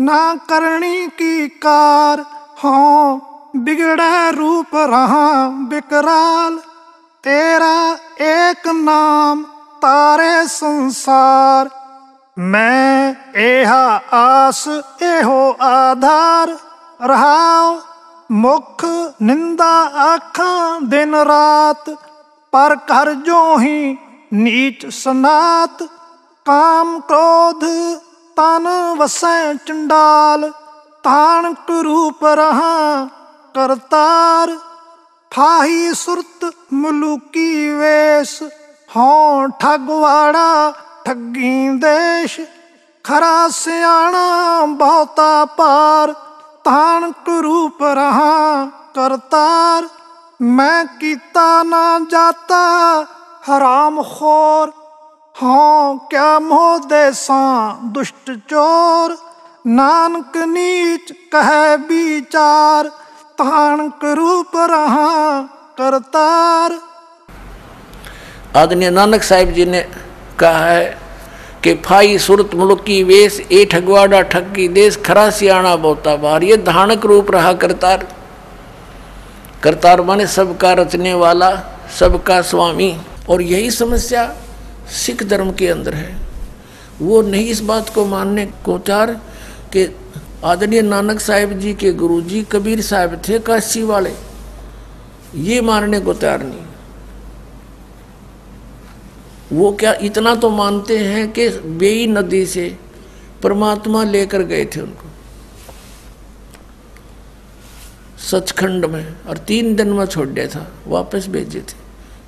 ਨਾ ਕਰਨੀ ਕੀ ਕਾਰ ਹਾਂ ਬਿਗੜੈ ਰੂਪ ਰਹਾ ਬਿਕਰਾਲ ਤੇਰਾ ਏਕ ਨਾਮ ਤਾਰੇ ਸੰਸਾਰ ਮੈਂ ਇਹਾ ਆਸ ਇਹੋ ਆਧਾਰ ਰਹਾਉ ਮੁਖ ਨਿੰਦਾ ਆਖਾਂ ਦਿਨ ਰਾਤ ਪਰ ਕਰ ਜੋ ਹੀ ਨੀਚ ਸਨਾਤ ਕਾਮ ਕ੍ਰੋਧ ਤਨ ਵਸੈ ਚੰਡਾਲ ਤਾਣ ਰੂਪ ਰਹਾ ਕਰਤਾਰ। ਫਾਹੀ ਸੁਰਤ ਮਲੂਕੀ ਵੇਸ, ਹਉ ਠਗਵਾੜਾ ਠੱਗੀ ਦੇਸ਼। ਖਰਾ ਸਿਆਣਾ ਬਹੁਤਾ ਪਾਰ ਤਾਣ ਰੂਪ ਰਹਾ ਕਰਤਾਰ। ਮੈਂ ਕੀਤਾ ਨਾ ਜਾਤਾ, ਹਰਾਮ ਖੋਰ ਹਾਂ ਕਿਆ ਮੋਹ ਦੇਸਾਂ ਦੁਸ਼ਟ ਚੋਰ ਨਾਨਕ ਨੀਚ ਕਹੈ ਵਿਚਾਰ ਤਾਣ ਰੂਪ ਰਹਾ ਕਰਤਾਰ आदरणीय नानक साहिब जी ने कहा है कि फाई सुरत मुल्की वेश ए ठगवाड़ा ठगी देश खरा सियाणा बोता बार ये धानक रूप रहा करतार करतार माने सबका रचने वाला सबका स्वामी और यही समस्या सिख धर्म के अंदर है। वो नहीं इस बात को मानने को चार कि आदरणीय नानक साहेब जी के गुरुजी, कबीर साहब थे काशी वाले। ये मानने को तैयार नहीं। वो क्या इतना तो मानते हैं कि बेई नदी से परमात्मा लेकर गए थे उनको। सचखंड में, और तीन दिन में छोड़ दिया था, वापस भेजे थे।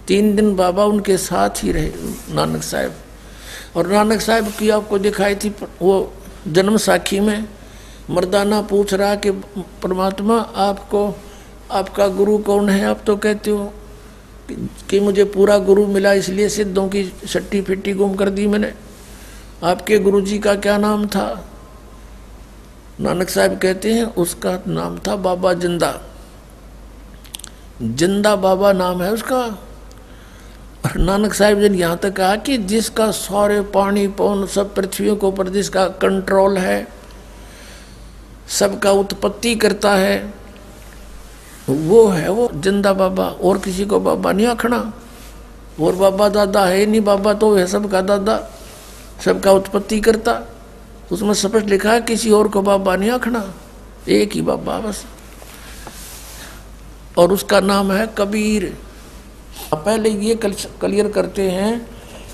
तीन दिन बाबा उनके साथ ही रहे, नानक साहब। और नानक साहब की आपको दिखाई थी, वो जन्म साखी में मर्दाना पूछ रहा कि, परमात्मा, आपको, आपका गुरु कौन है? आप तो कहते हो कि मुझे पूरा गुरु मिला, इसलिए सिद्धों की सट्टी फिट्टी गुम कर दी मैंने। आपके गुरु जी का क्या नाम था? नानक साहब कहते हैं, उसका नाम था बाबा ज़िंदा। ज़िंदा बाबा नाम है उसका। और नानक साहब जी ने यहाँ तक कहा कि जिसका सौर्य पानी पौन सब पृथ्वियों के ऊपर जिसका कंट्रोल है, सबका उत्पत्ति करता है, वो है वो ज़िंदा बाबा। और किसी को बाबा नहीं आखना। और बाबा दादा है नहीं, बाबा तो है सबका दादा, सबका उत्पत्ति करता। उसमें स्पष्ट लिखा है, किसी और को बाबा नहीं आखना। एक ही बाबा बस। और उसका नाम है कबीर। पहले ये क्लियर करते हैं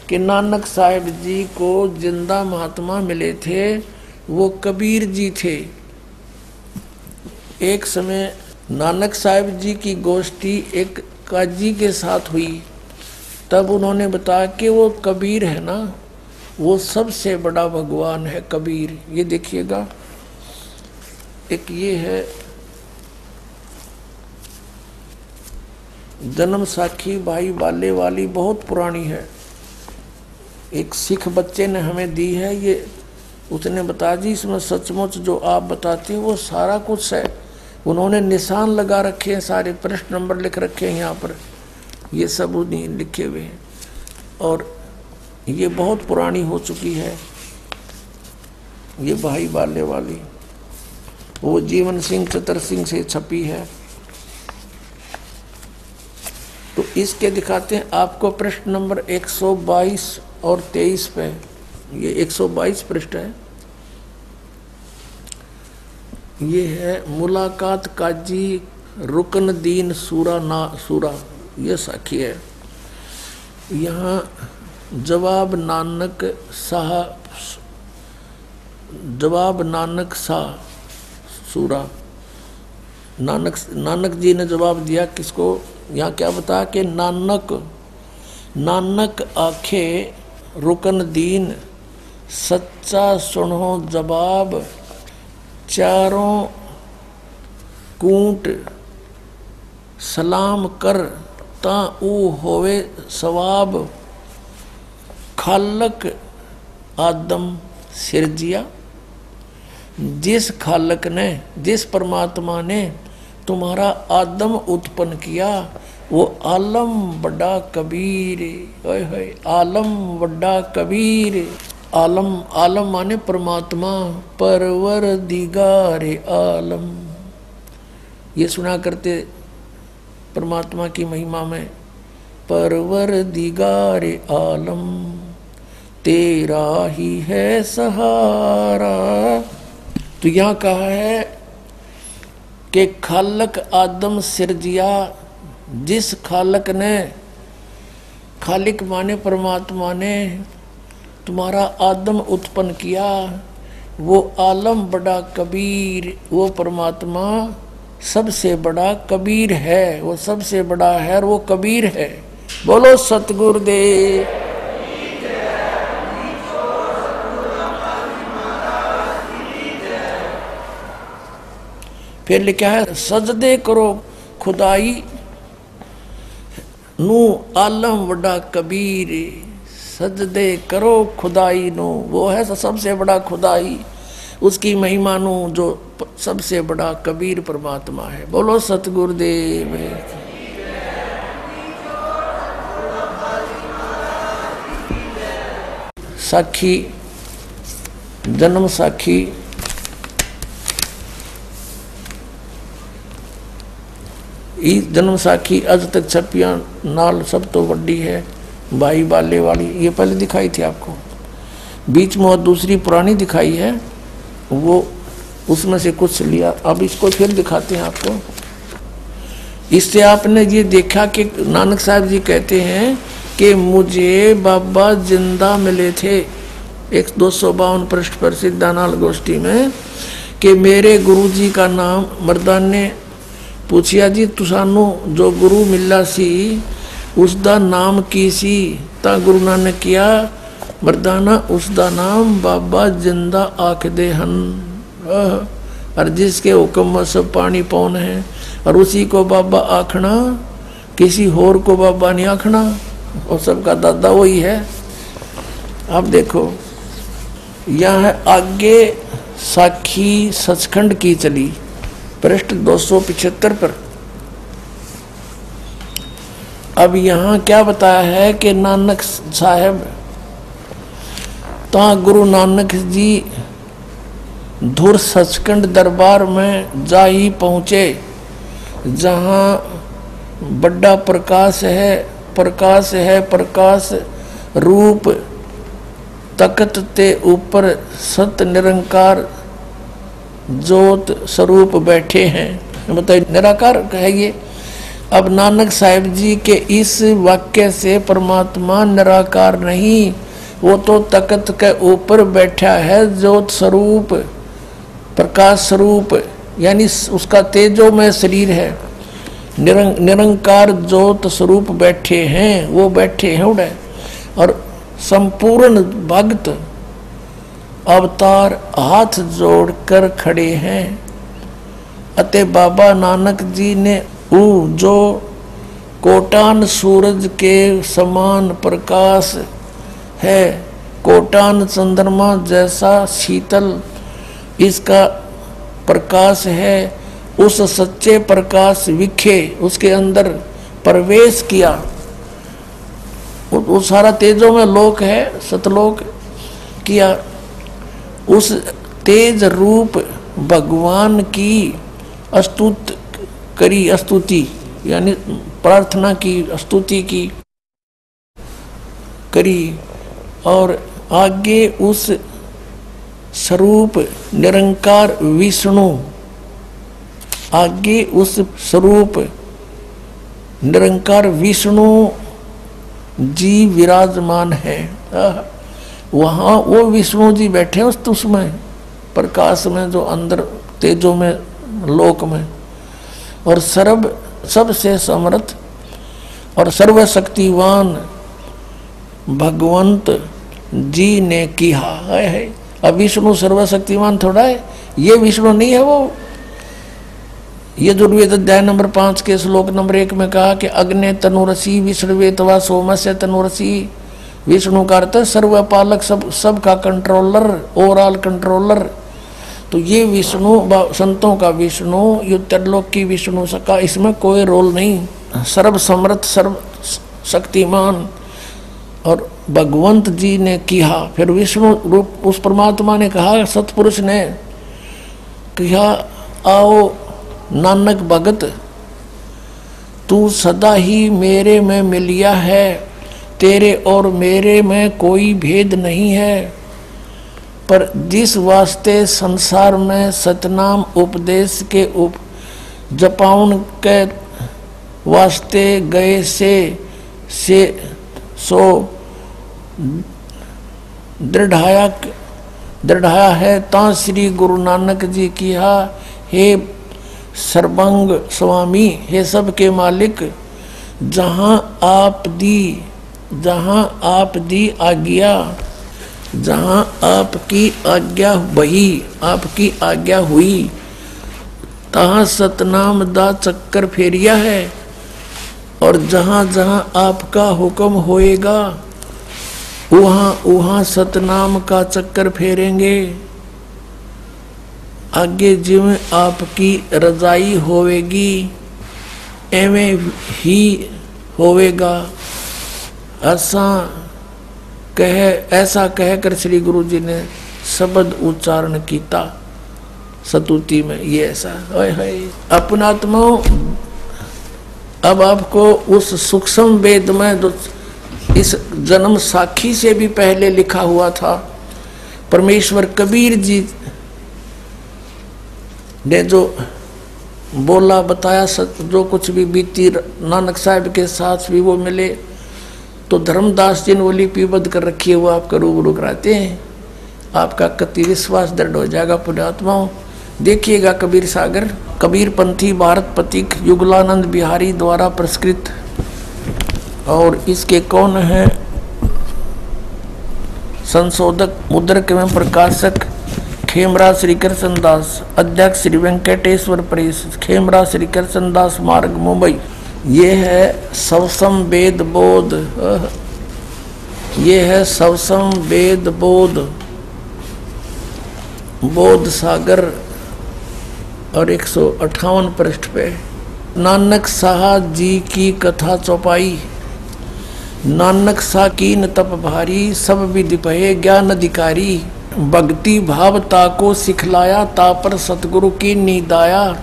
कि नानक साहिब जी को ज़िंदा महात्मा मिले थे, वो कबीर जी थे। एक समय नानक साहिब जी की गोष्ठी एक काजी के साथ हुई। तब उन्होंने बताया कि वो कबीर है ना, वो सबसे बड़ा भगवान है कबीर। ये देखिएगा, एक ये है जन्म साखी भाई बाले वाली बहुत पुरानी है। एक सिख बच्चे ने हमें दी है, ये उसने बता जी इसमें सचमुच जो आप बताते हैं वो सारा कुछ है। उन्होंने निशान लगा रखे हैं, सारे प्रश्न नंबर लिख रखे हैं यहाँ पर। ये सब उन्हीं लिखे हुए हैं। और ये बहुत पुरानी हो चुकी है, ये भाई बाले वाली। वो जीवन सिंह चतर सिंह से छपी है। तो इसके दिखाते हैं, आपको प्रश्न नंबर 122 और 23 पे ये 122 पृष्ठ है। ये है, मुलाकात काजी रुकन दीन सूरा ना, सूरा, ये साखी है। यहाँ जवाब नानक शाह, जवाब नानक शाह सूरा। नानक नानक जी ने जवाब दिया, किसको? यहाँ क्या बताया कि नानक नानक आखे रुकन दीन, सच्चा सुनो जवाब, चारों कूट सलाम कर, ता ऊ होवे सवाब। खालक आदम सिरजिया, जिस खालक ने, जिस परमात्मा ने तुम्हारा आदम उत्पन्न किया, वो आलम बड़ा कबीर होए, आलम बड़ा कबीर आलम आलम माने परमात्मा परवर दिगारे आलम। ये सुना करते परमात्मा की महिमा में परवर दिगारे आलम। तेरा ही है सहारा। तो यहाँ कहा है कि खालक आदम सिरजिया, जिस खालक ने खालिक माने परमात्मा ने तुम्हारा आदम उत्पन्न किया, वो आलम बड़ा कबीर, वो परमात्मा सबसे बड़ा कबीर है, वो सबसे बड़ा है और वो कबीर है। बोलो सतगुरुदेव। फिर लिखा है, सजदे करो खुदाई। नू आलम वड्डा कबीर, सजदे करो खुदाई नो। वो है सबसे बड़ा खुदाई। उसकी महिमा नु जो सबसे बड़ा कबीर परमात्मा है। बोलो, सतगुरुदेव। साखी, जन्म साखी। ई जन्म साखी अज तक छपिया नाल सब तो वड्डी है, भाई बाले वाली। ये पहले दिखाई थी आपको। बीच में और दूसरी पुरानी दिखाई है, वो उसमें से कुछ लिया। अब इसको फिर दिखाते हैं आपको। इससे आपने ये देखा कि नानक साहब जी कहते हैं कि मुझे बाबा ज़िंदा मिले थे। एक दो सौ बावन पृष्ठ पर सिद्धानाल गोष्ठी में कि मेरे गुरु जी का नाम मर्दाने ਪੁੱਛਿਆ ਜੀ ਤੁਸਾਨੂੰ ਜੋ ਗੁਰੂ ਮਿਲਿਆ ਸੀ ਉਸ ਦਾ ਨਾਮ ਕੀ ਸੀ ਤਾਂ ਗੁਰੂ ਨਾਨਕ ਕਿਹਾ ਮਰਦਾਨਾ ਉਸ ਦਾ ਨਾਮ ਬਾਬਾ ਜਿੰਦਾ ਆਖਦੇ ਹਨ और जिसके हुक्म में सब पानी पौन है और उसी को बाबा आखना किसी होर को बाबा नहीं आखना और सबका दादा वही है अब देखो यह आगे साखी सचखंड की चली पृष्ठ दो पर। अब यहाँ क्या बताया है कि नानक साहब, ता गुरु नानक जी धुर सचखंड दरबार में जा ही पहुँचे, जहाँ बड़ा प्रकाश है प्रकाश है, प्रकाश रूप तकत ते ऊपर सत निरंकार जोत स्वरूप बैठे हैं। मतलब निराकार है ये अब नानक साहिब जी के इस वाक्य से परमात्मा निराकार नहीं वो तो तकत के ऊपर बैठा है जोत स्वरूप प्रकाश स्वरूप यानी उसका तेजो में शरीर है। निरंग, निरंकार जोत स्वरूप बैठे हैं वो बैठे हैं उड़े। और संपूर्ण भक्त अवतार हाथ जोड़कर खड़े हैं। अते बाबा नानक जी ने ऊ जो कोटान सूरज के समान प्रकाश है, कोटान चंद्रमा जैसा शीतल इसका प्रकाश है, उस सच्चे प्रकाश विखे, उसके अंदर प्रवेश किया। वो सारा तेजों में लोक है, सतलोक किया। उस तेज रूप भगवान की अस्तुत करी स्तुति यानी प्रार्थना की स्तुति की करी और आगे उस स्वरूप निरंकार विष्णु, आगे उस स्वरूप निरंकार विष्णु जी विराजमान है। वहाँ वो विष्णु जी बैठे उस उसमें प्रकाश में, जो अंदर, तेजो में, लोक में। और सर्व, सबसे समर्थ और सर्वशक्तिवान भगवंत जी ने किया है अब विष्णु सर्वशक्तिमान थोड़ा है, ये विष्णु नहीं है वो। ये दुर्वेद अध्याय नंबर पाँच के श्लोक नंबर एक में कहा कि अग्नि तनुरसी विष्णुवेतवा सोमस्य तनुरसी। विष्णु का अर्थ सर्वपालक, सब सब का कंट्रोलर ओवरऑल कंट्रोलर तो ये विष्णु संतों का विष्णु ये त्रिलोक की विष्णु का इसमें कोई रोल नहीं। सर्व समर्थ सर्व, शक्तिमान। और भगवंत जी ने किया फिर विष्णु रूप, उस परमात्मा ने कहा, सतपुरुष ने कहा, आओ नानक भगत, तू सदा ही मेरे में मिलिया है। तेरे और मेरे में कोई भेद नहीं है। पर जिस वास्ते संसार में सतनाम उपदेश के उप जपाउन के वास्ते गए से से सो दृढ़ाया दृढ़ाया है ता श्री गुरु नानक जी किया हे। सर्वंग स्वामी, हे सबके मालिक, जहाँ आप दी जहाँ आप दी आज्ञा, जहाँ आपकी आज्ञा बही आपकी आज्ञा हुई, तहाँ सतनाम दा चक्कर फेरिया है। और जहाँ जहाँ आपका हुक्म होएगा, वहाँ वहाँ सतनाम का चक्कर फेरेंगे। आगे जिमें आपकी रजाई होवेगी एवं ही होवेगा ऐसा कह ऐसा कहकर श्री गुरु जी ने शब्द उच्चारण किया सतुति में ये ऐसा है अपनात्मा अब आपको उस सूक्ष्म वेद में जो इस जन्म साखी से भी पहले लिखा हुआ था परमेश्वर कबीर जी ने जो बोला बताया सत, जो कुछ भी बीती नानक साहब के साथ भी वो मिले तो धर्मदास जी ने वो लिपिबद्ध कर रखी है, वो आपका रूबरू कराते हैं। आपका कति विश्वास दृढ़ हो जाएगा, पुण्यात्माओं। देखिएगा कबीर सागर कबीर पंथी भारत पथिक युगलानंद बिहारी द्वारा पुरस्कृत। और इसके कौन है? संशोधक, मुद्रक एवं प्रकाशक खेमरा श्री कृष्ण दास। अध्यक्ष श्री वेंकटेश्वर प्रेस खेमरा श्री कृष्ण दास, मार्ग, मुंबई। ये है सवसम वेद बोध। ये है सवसम वेद बोध। बोध सागर और एक सौ अट्ठावन पृष्ठ पे। नानक शाह जी की कथा चौपाई। नानक सा कीन तप भारी, सब विधि पहे ज्ञान अधिकारी। भक्ति भावता को सिखलाया, तापर सतगुरु की नीदाया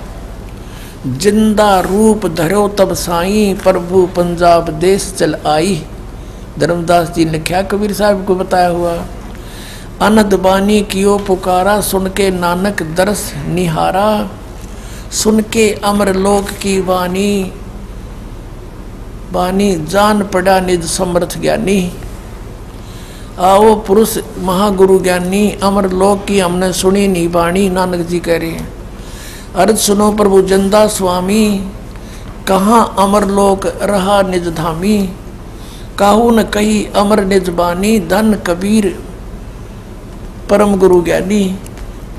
ज़िंदा रूप धरो तब साई, प्रभु पंजाब देश चल आई। धर्मदास जी ने लिखा, कबीर साहब को बताया हुआ अनद बानी कियो पुकारा सुन के नानक दर्श निहारा। सुन के अमर लोक की वाणी वाणी जान पड़ा निज समर्थ ज्ञानी। आओ पुरुष महागुरु ज्ञानी, अमर लोक की हमने सुनी नहीं वाणी। नानक जी कह रहे हैं अर्ज़ सुनो प्रभु जंदा स्वामी, कहाँ अमर लोक रहा निज धामी? काहू न कही अमर निज बानी, धन कबीर परम गुरु ज्ञानी।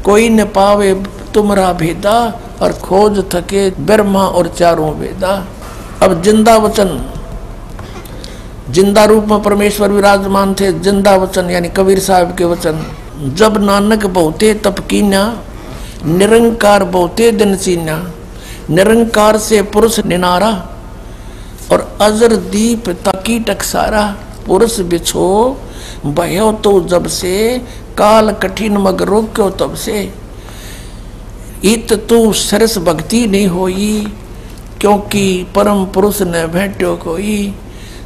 कोई न पावे तुमरा भेदा, और खोज थके ब्रह्मा और चारों वेदा। अब ज़िंदा वचन। ज़िंदा रूप में परमेश्वर विराजमान थे, ज़िंदा वचन, यानी कबीर साहब के वचन। जब नानक बहुते तप कीना निरंकार बहुते दिन सीना, निरंकार से पुरुष निनारा, और अजर दीप तकी टकसारा, पुरुष बिछो बहो तो जब से, काल कठिन मग रोक्यो तब से। इत तू सरस भक्ति नहीं होई, क्योंकि परम पुरुष ने भेटो कोई।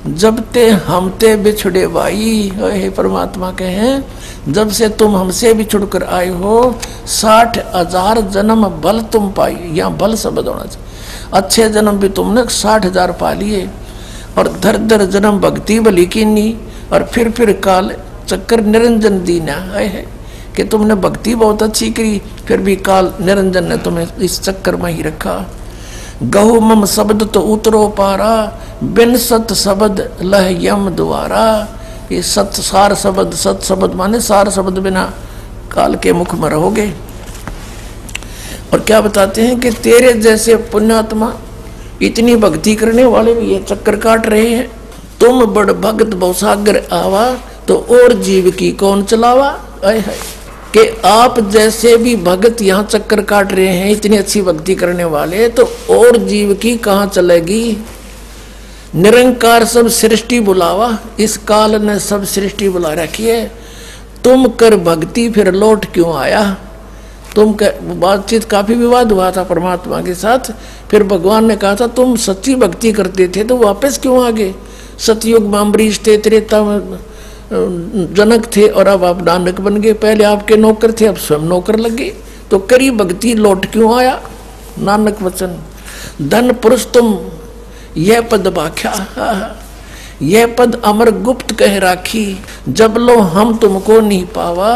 जब ते हमते बिछड़े भाई हे परमात्मा कहे, जब से तुम हमसे बिछुड़ कर आए हो, साठ हज़ार जन्म बल तुम पाई यहाँ बल शब्द होना चाहिए अच्छे जन्म भी तुमने साठ हज़ार पा लिए, और धर धर जन्म भक्ति बली कीनी, और फिर फिर काल चक्कर निरंजन दीना है, कि तुमने भक्ति बहुत अच्छी करी, फिर भी काल निरंजन ने तुम्हें इस चक्कर में ही रखा। गहु मम शब्द तो उतरो पारा, बिन सत शब्द लह यम द्वारा। ये सत सार शब्द, सत शब्द माने सार शब्द बिना काल के मुख में रहोगे। और क्या बताते हैं कि तेरे जैसे पुण्यात्मा इतनी भक्ति करने वाले भी ये चक्कर काट रहे हैं। तुम बड़ भगत बहुसागर आवा तो और जीव की कौन चलावा? आए है कि आप जैसे भी भगत यहाँ चक्कर काट रहे हैं, इतनी अच्छी भक्ति करने वाले तो और जीव की कहाँ चलेगी? निरंकार सब सृष्टि बुलावा, इस काल ने सब सृष्टि बुला रखी है। तुम कर भक्ति, फिर लौट क्यों आया? तुम कर बातचीत काफ़ी विवाद हुआ था परमात्मा के साथ। फिर भगवान ने कहा था, तुम सच्ची भक्ति करते थे तो वापस क्यों आ गए सतयुग में अम्बरीश थे त्रेता जनक थे और अब आप नानक बन गए। पहले आपके नौकर थे, अब स्वयं नौकर लगे। तो करी भक्ति, लौट क्यों आया? नानक वचन, धन पुरुष तुम, यह पद बाख्या। यह पद अमर गुप्त कह राखी। जब लो हम तुमको नहीं पावा,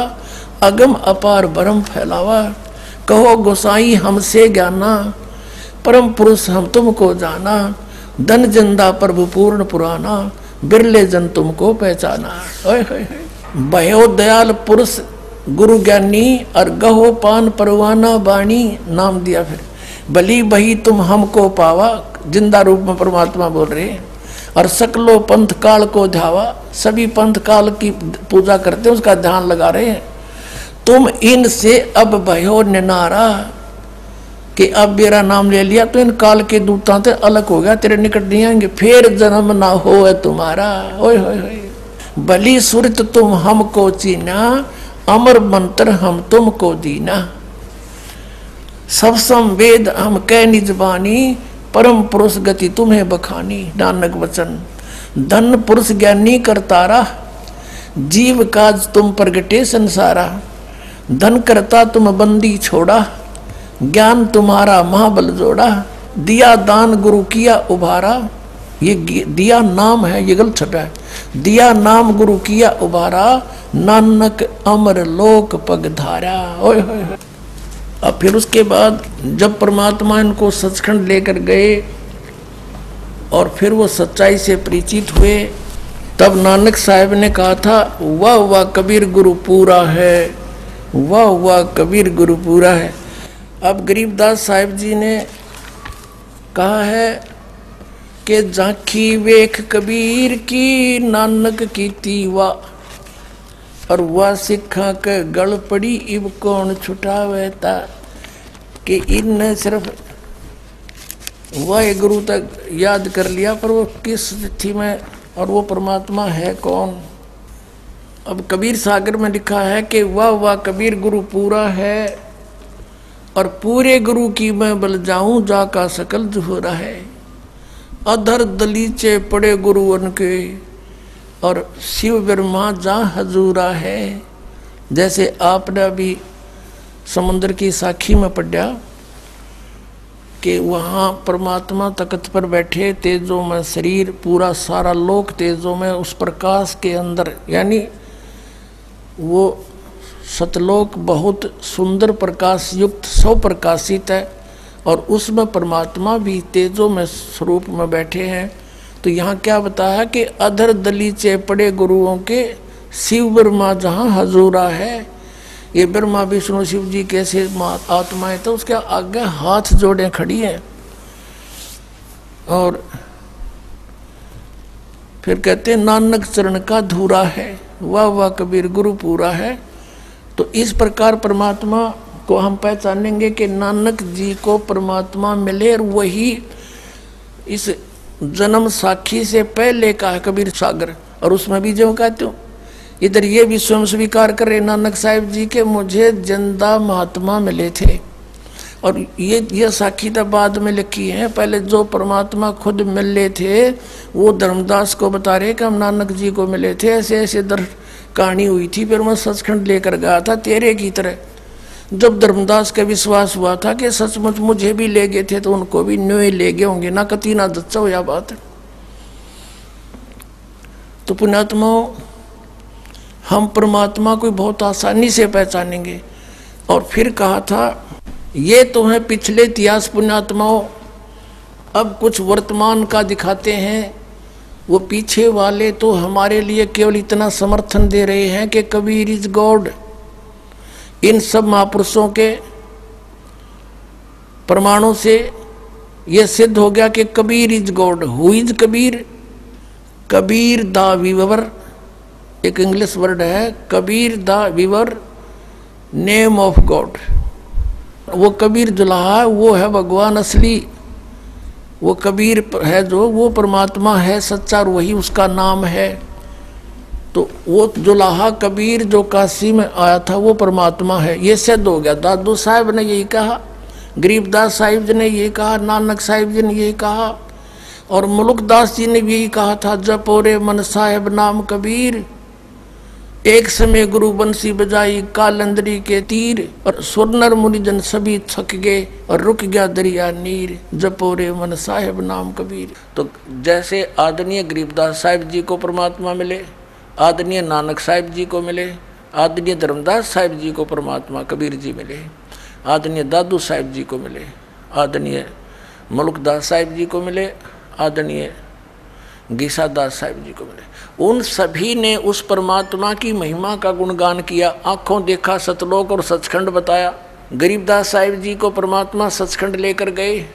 अगम अपार बरम फैलावा। कहो, गोसाई हमसे ज्ञाना, परम पुरुष हम तुमको जाना। धन ज़िंदा प्रभु पूर्ण पुराना। बिरले जन तुमको पहचाना। भयो दयाल पुरुष, गुरु ज्ञानी, और गहो पान परवाना बाणी, नाम दिया फिर। बली बही तुम हमको पावा, ज़िंदा रूप में परमात्मा बोल रहे और सकलो पंथ काल को ध्यावा, सभी पंथ काल की पूजा करते हैं, उसका ध्यान लगा रहे हैं। तुम इनसे अब भयो निनारा कि अब मेरा नाम ले लिया तो इन काल के दूता से अलग हो गया, तेरे निकट नहीं आएँगे, फिर जन्म ना हो तुम्हारा। ओए होए होए बलि सुरत तुम हमको चीना अमर मंत्र हम तुमको दीना। सब सम वेद हम कह निजबानी परम पुरुष गति तुम्हें बखानी। नानक वचन, धन पुरुष ज्ञानी करतारा जीव काज तुम प्रगटे संसारा। धन करता तुम बंदी छोड़ा। ज्ञान तुम्हारा महाबल जोड़ा, दिया दान गुरु किया उभारा। ये दिया नाम है, ये गलत छपा है। दिया नाम गुरु किया उभारा, नानक अमर लोक पग धारा। ओए होए अब फिर उसके बाद जब परमात्मा इनको सचखंड लेकर गए और फिर वो सच्चाई से परिचित हुए, तब नानक साहब ने कहा था, वाह वाह, कबीर गुरु पूरा है। वाह वाह, कबीर गुरु पूरा है। अब गरीबदास साहिब जी ने कहा है कि झांकी वेख कबीर की नानक की तीवा, और वह सिखा के गल पड़ी इब कौन छुटावे था कि इन सिर्फ़ वह गुरु तक याद कर लिया, पर वो किस तिथि में, और वो परमात्मा है कौन? अब कबीर सागर में लिखा है कि वह वह, कबीर गुरु पूरा है। और पूरे गुरु की मैं बल जाऊँ जा का सकल रहा है। अधर दलीचे पड़े गुरु उनके और शिव ब्रह्मा जा हजूरा है। जैसे आपने अभी समुद्र की साखी में पढ़ा कि वहाँ परमात्मा तकत पर बैठे, तेजों में शरीर, पूरा सारा लोक तेजों में उस प्रकाश के अंदर, यानी वो सतलोक बहुत सुंदर प्रकाश युक्त सौ प्रकाशित है और उसमें परमात्मा भी तेजों में स्वरूप में बैठे हैं। तो यहाँ क्या बताया कि अधर दलीचे पड़े गुरुओं के, शिव ब्रह्मा जहाँ हजूरा है। ये ब्रह्मा, विष्णु, शिव जी कैसे आत्माएँ तो उसके आगे हाथ जोड़े खड़ी हैं। और फिर कहते हैं, नानक चरण का धूरा है, वाह वाह कबीर गुरु पूरा है। तो इस प्रकार परमात्मा को हम पहचानेंगे कि नानक जी को परमात्मा मिले और वही इस जन्म साखी से पहले का है कबीर सागर। और उसमें भी जो कहते हो, इधर ये भी स्वयं स्वीकार कर नानक साहिब जी के मुझे ज़िंदा महात्मा मिले थे। और ये ये साखी तो बाद में लिखी है, पहले जो परमात्मा खुद मिले थे, वो धर्मदास को बता रहे कि हम नानक जी को मिले थे, ऐसे ऐसे दर कहानी हुई थी, फिर मैं सचखंड लेकर गया था, तेरे की तरह। जब धर्मदास का विश्वास हुआ था कि सचमुच मुझे भी ले गए थे तो उनको भी न्यू ले गए होंगे। ना कती ना दच्चा हो या बात तो पुण्यात्मा, हम परमात्मा को बहुत आसानी से पहचानेंगे। और फिर कहा था, ये तो है पिछले इतिहास पुण्यात्माओं। अब कुछ वर्तमान का दिखाते हैं वो पीछे वाले तो हमारे लिए केवल इतना समर्थन दे रहे हैं कि कबीर इज़ गॉड। इन सब महापुरुषों के प्रमाणों से यह सिद्ध हो गया कि Kabir is God. Who is Kabir? Kabir the weaver. एक इंग्लिश वर्ड है, Kabir the weaver, name of God. वो कबीर जुलाहा वो है भगवान असली। वो कबीर है जो, वो परमात्मा है सच्चा और वही उसका नाम है। तो वो जुलाहा कबीर जो काशी में आया था, वो परमात्मा है। ये सिद्ध हो गया। दादू साहब ने यही कहा, गरीबदास साहिब जी ने यही कहा, नानक साहिब जी ने यही कहा, और मुलुकदास जी ने भी यही कहा था जपोरे मन साहेब नाम कबीर। एक समय गुरु बंसी बजाई, कालंदरी के तीर, और सुरनर मुनिजन सभी थक गए, और रुक गया दरिया नीर जपोरे मन साहेब नाम कबीर। तो जैसे आदरणीय गरीबदास साहिब जी को परमात्मा मिले, आदरणीय नानक साहिब जी को मिले, आदरणीय धर्मदास साहिब जी को परमात्मा कबीर जी मिले, आदरणीय दादू साहिब जी को मिले, आदरणीय मलुकदास साहिब जी को मिले, आदरणीय गीसादास साहिब जी को मिले। उन सभी ने उस परमात्मा की महिमा का गुणगान किया। आँखों देखा, सतलोक और सचखंड बताया। गरीबदास साहिब जी को परमात्मा सचखंड लेकर गए।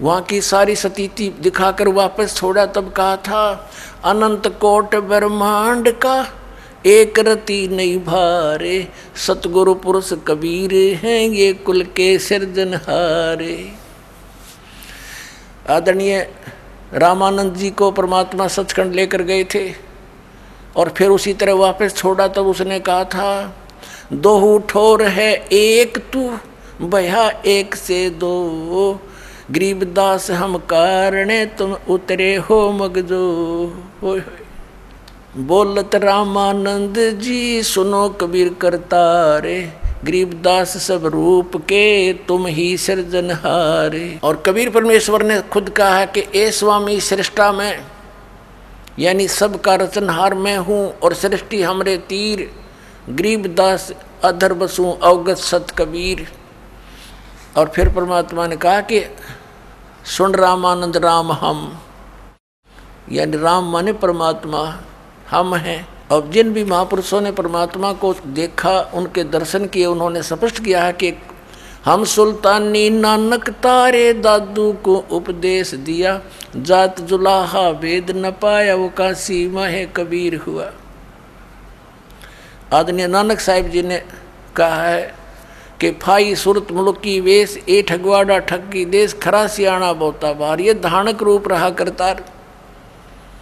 वहाँ की सारी सतीति दिखाकर वापस छोड़ा, तब कहा था, अनंत कोट ब्रह्मांड का एक रति नहीं भारे। सतगुरु पुरुष कबीर हैं, ये कुल के सिरजनहारे। आदरणीय रामानंद जी को परमात्मा सचखंड लेकर गए थे और फिर उसी तरह वापस छोड़ा तब उसने कहा था दो ठोर है एक तू भया एक से दो। गरीबदास हम कारण तुम उतरे हो मगजो। बोलत रामानंद जी, सुनो कबीर करतारे। गरीबदास सब रूप के तुम ही सृजनहारे और कबीर परमेश्वर ने खुद कहा है कि ए स्वामी, सृष्टा में, यानी सब का रचनहार मैं हूँ और सृष्टि हमरे तीर। गरीबदास अधर बसू, अवगत सत कबीर और फिर परमात्मा ने कहा कि सुन रामानंद, राम हम। यानी राम माने परमात्मा, हम हैं। अब जिन भी महापुरुषों ने परमात्मा को देखा, उनके दर्शन किए, उन्होंने स्पष्ट किया है कि हम सुल्तानी नानक तारे दादू को उपदेश दिया, जात जुलाहा वेद न पाया, वो काशी माहे कबीर हुआ। आदरणीय नानक साहिब जी ने कहा है कि फाई सुरत मुल्की वेश ए ठगवाड़ा ठगी देश खरा सियाणा बोता बार, ये धानक रूप रहा करतार।